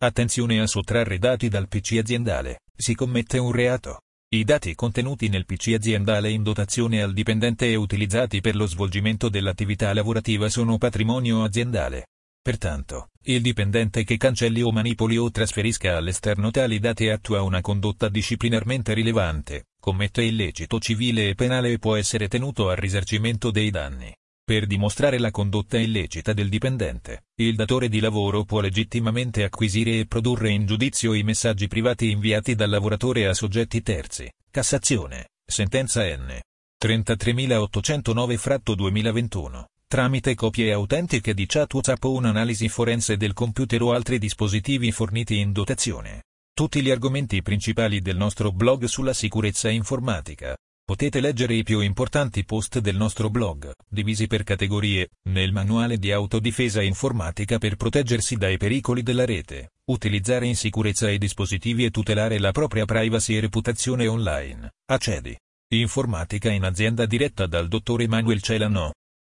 Attenzione a sottrarre dati dal PC aziendale, si commette un reato. I dati contenuti nel PC aziendale in dotazione al dipendente e utilizzati per lo svolgimento dell'attività lavorativa sono patrimonio aziendale. Pertanto, il dipendente che cancelli o manipoli o trasferisca all'esterno tali dati attua una condotta disciplinarmente rilevante, commette illecito civile e penale e può essere tenuto al risarcimento dei danni. Per dimostrare la condotta illecita del dipendente, il datore di lavoro può legittimamente acquisire e produrre in giudizio i messaggi privati inviati dal lavoratore a soggetti terzi. Cassazione. Sentenza N. 33809-2021. Tramite copie autentiche di chat WhatsApp o un'analisi forense del computer o altri dispositivi forniti in dotazione. Tutti gli argomenti principali del nostro blog sulla sicurezza informatica. Potete leggere i più importanti post del nostro blog, divisi per categorie, nel manuale di autodifesa informatica per proteggersi dai pericoli della rete, utilizzare in sicurezza i dispositivi e tutelare la propria privacy e reputazione online. Accedi. Informatica in azienda diretta dal dottor Emanuel Celano.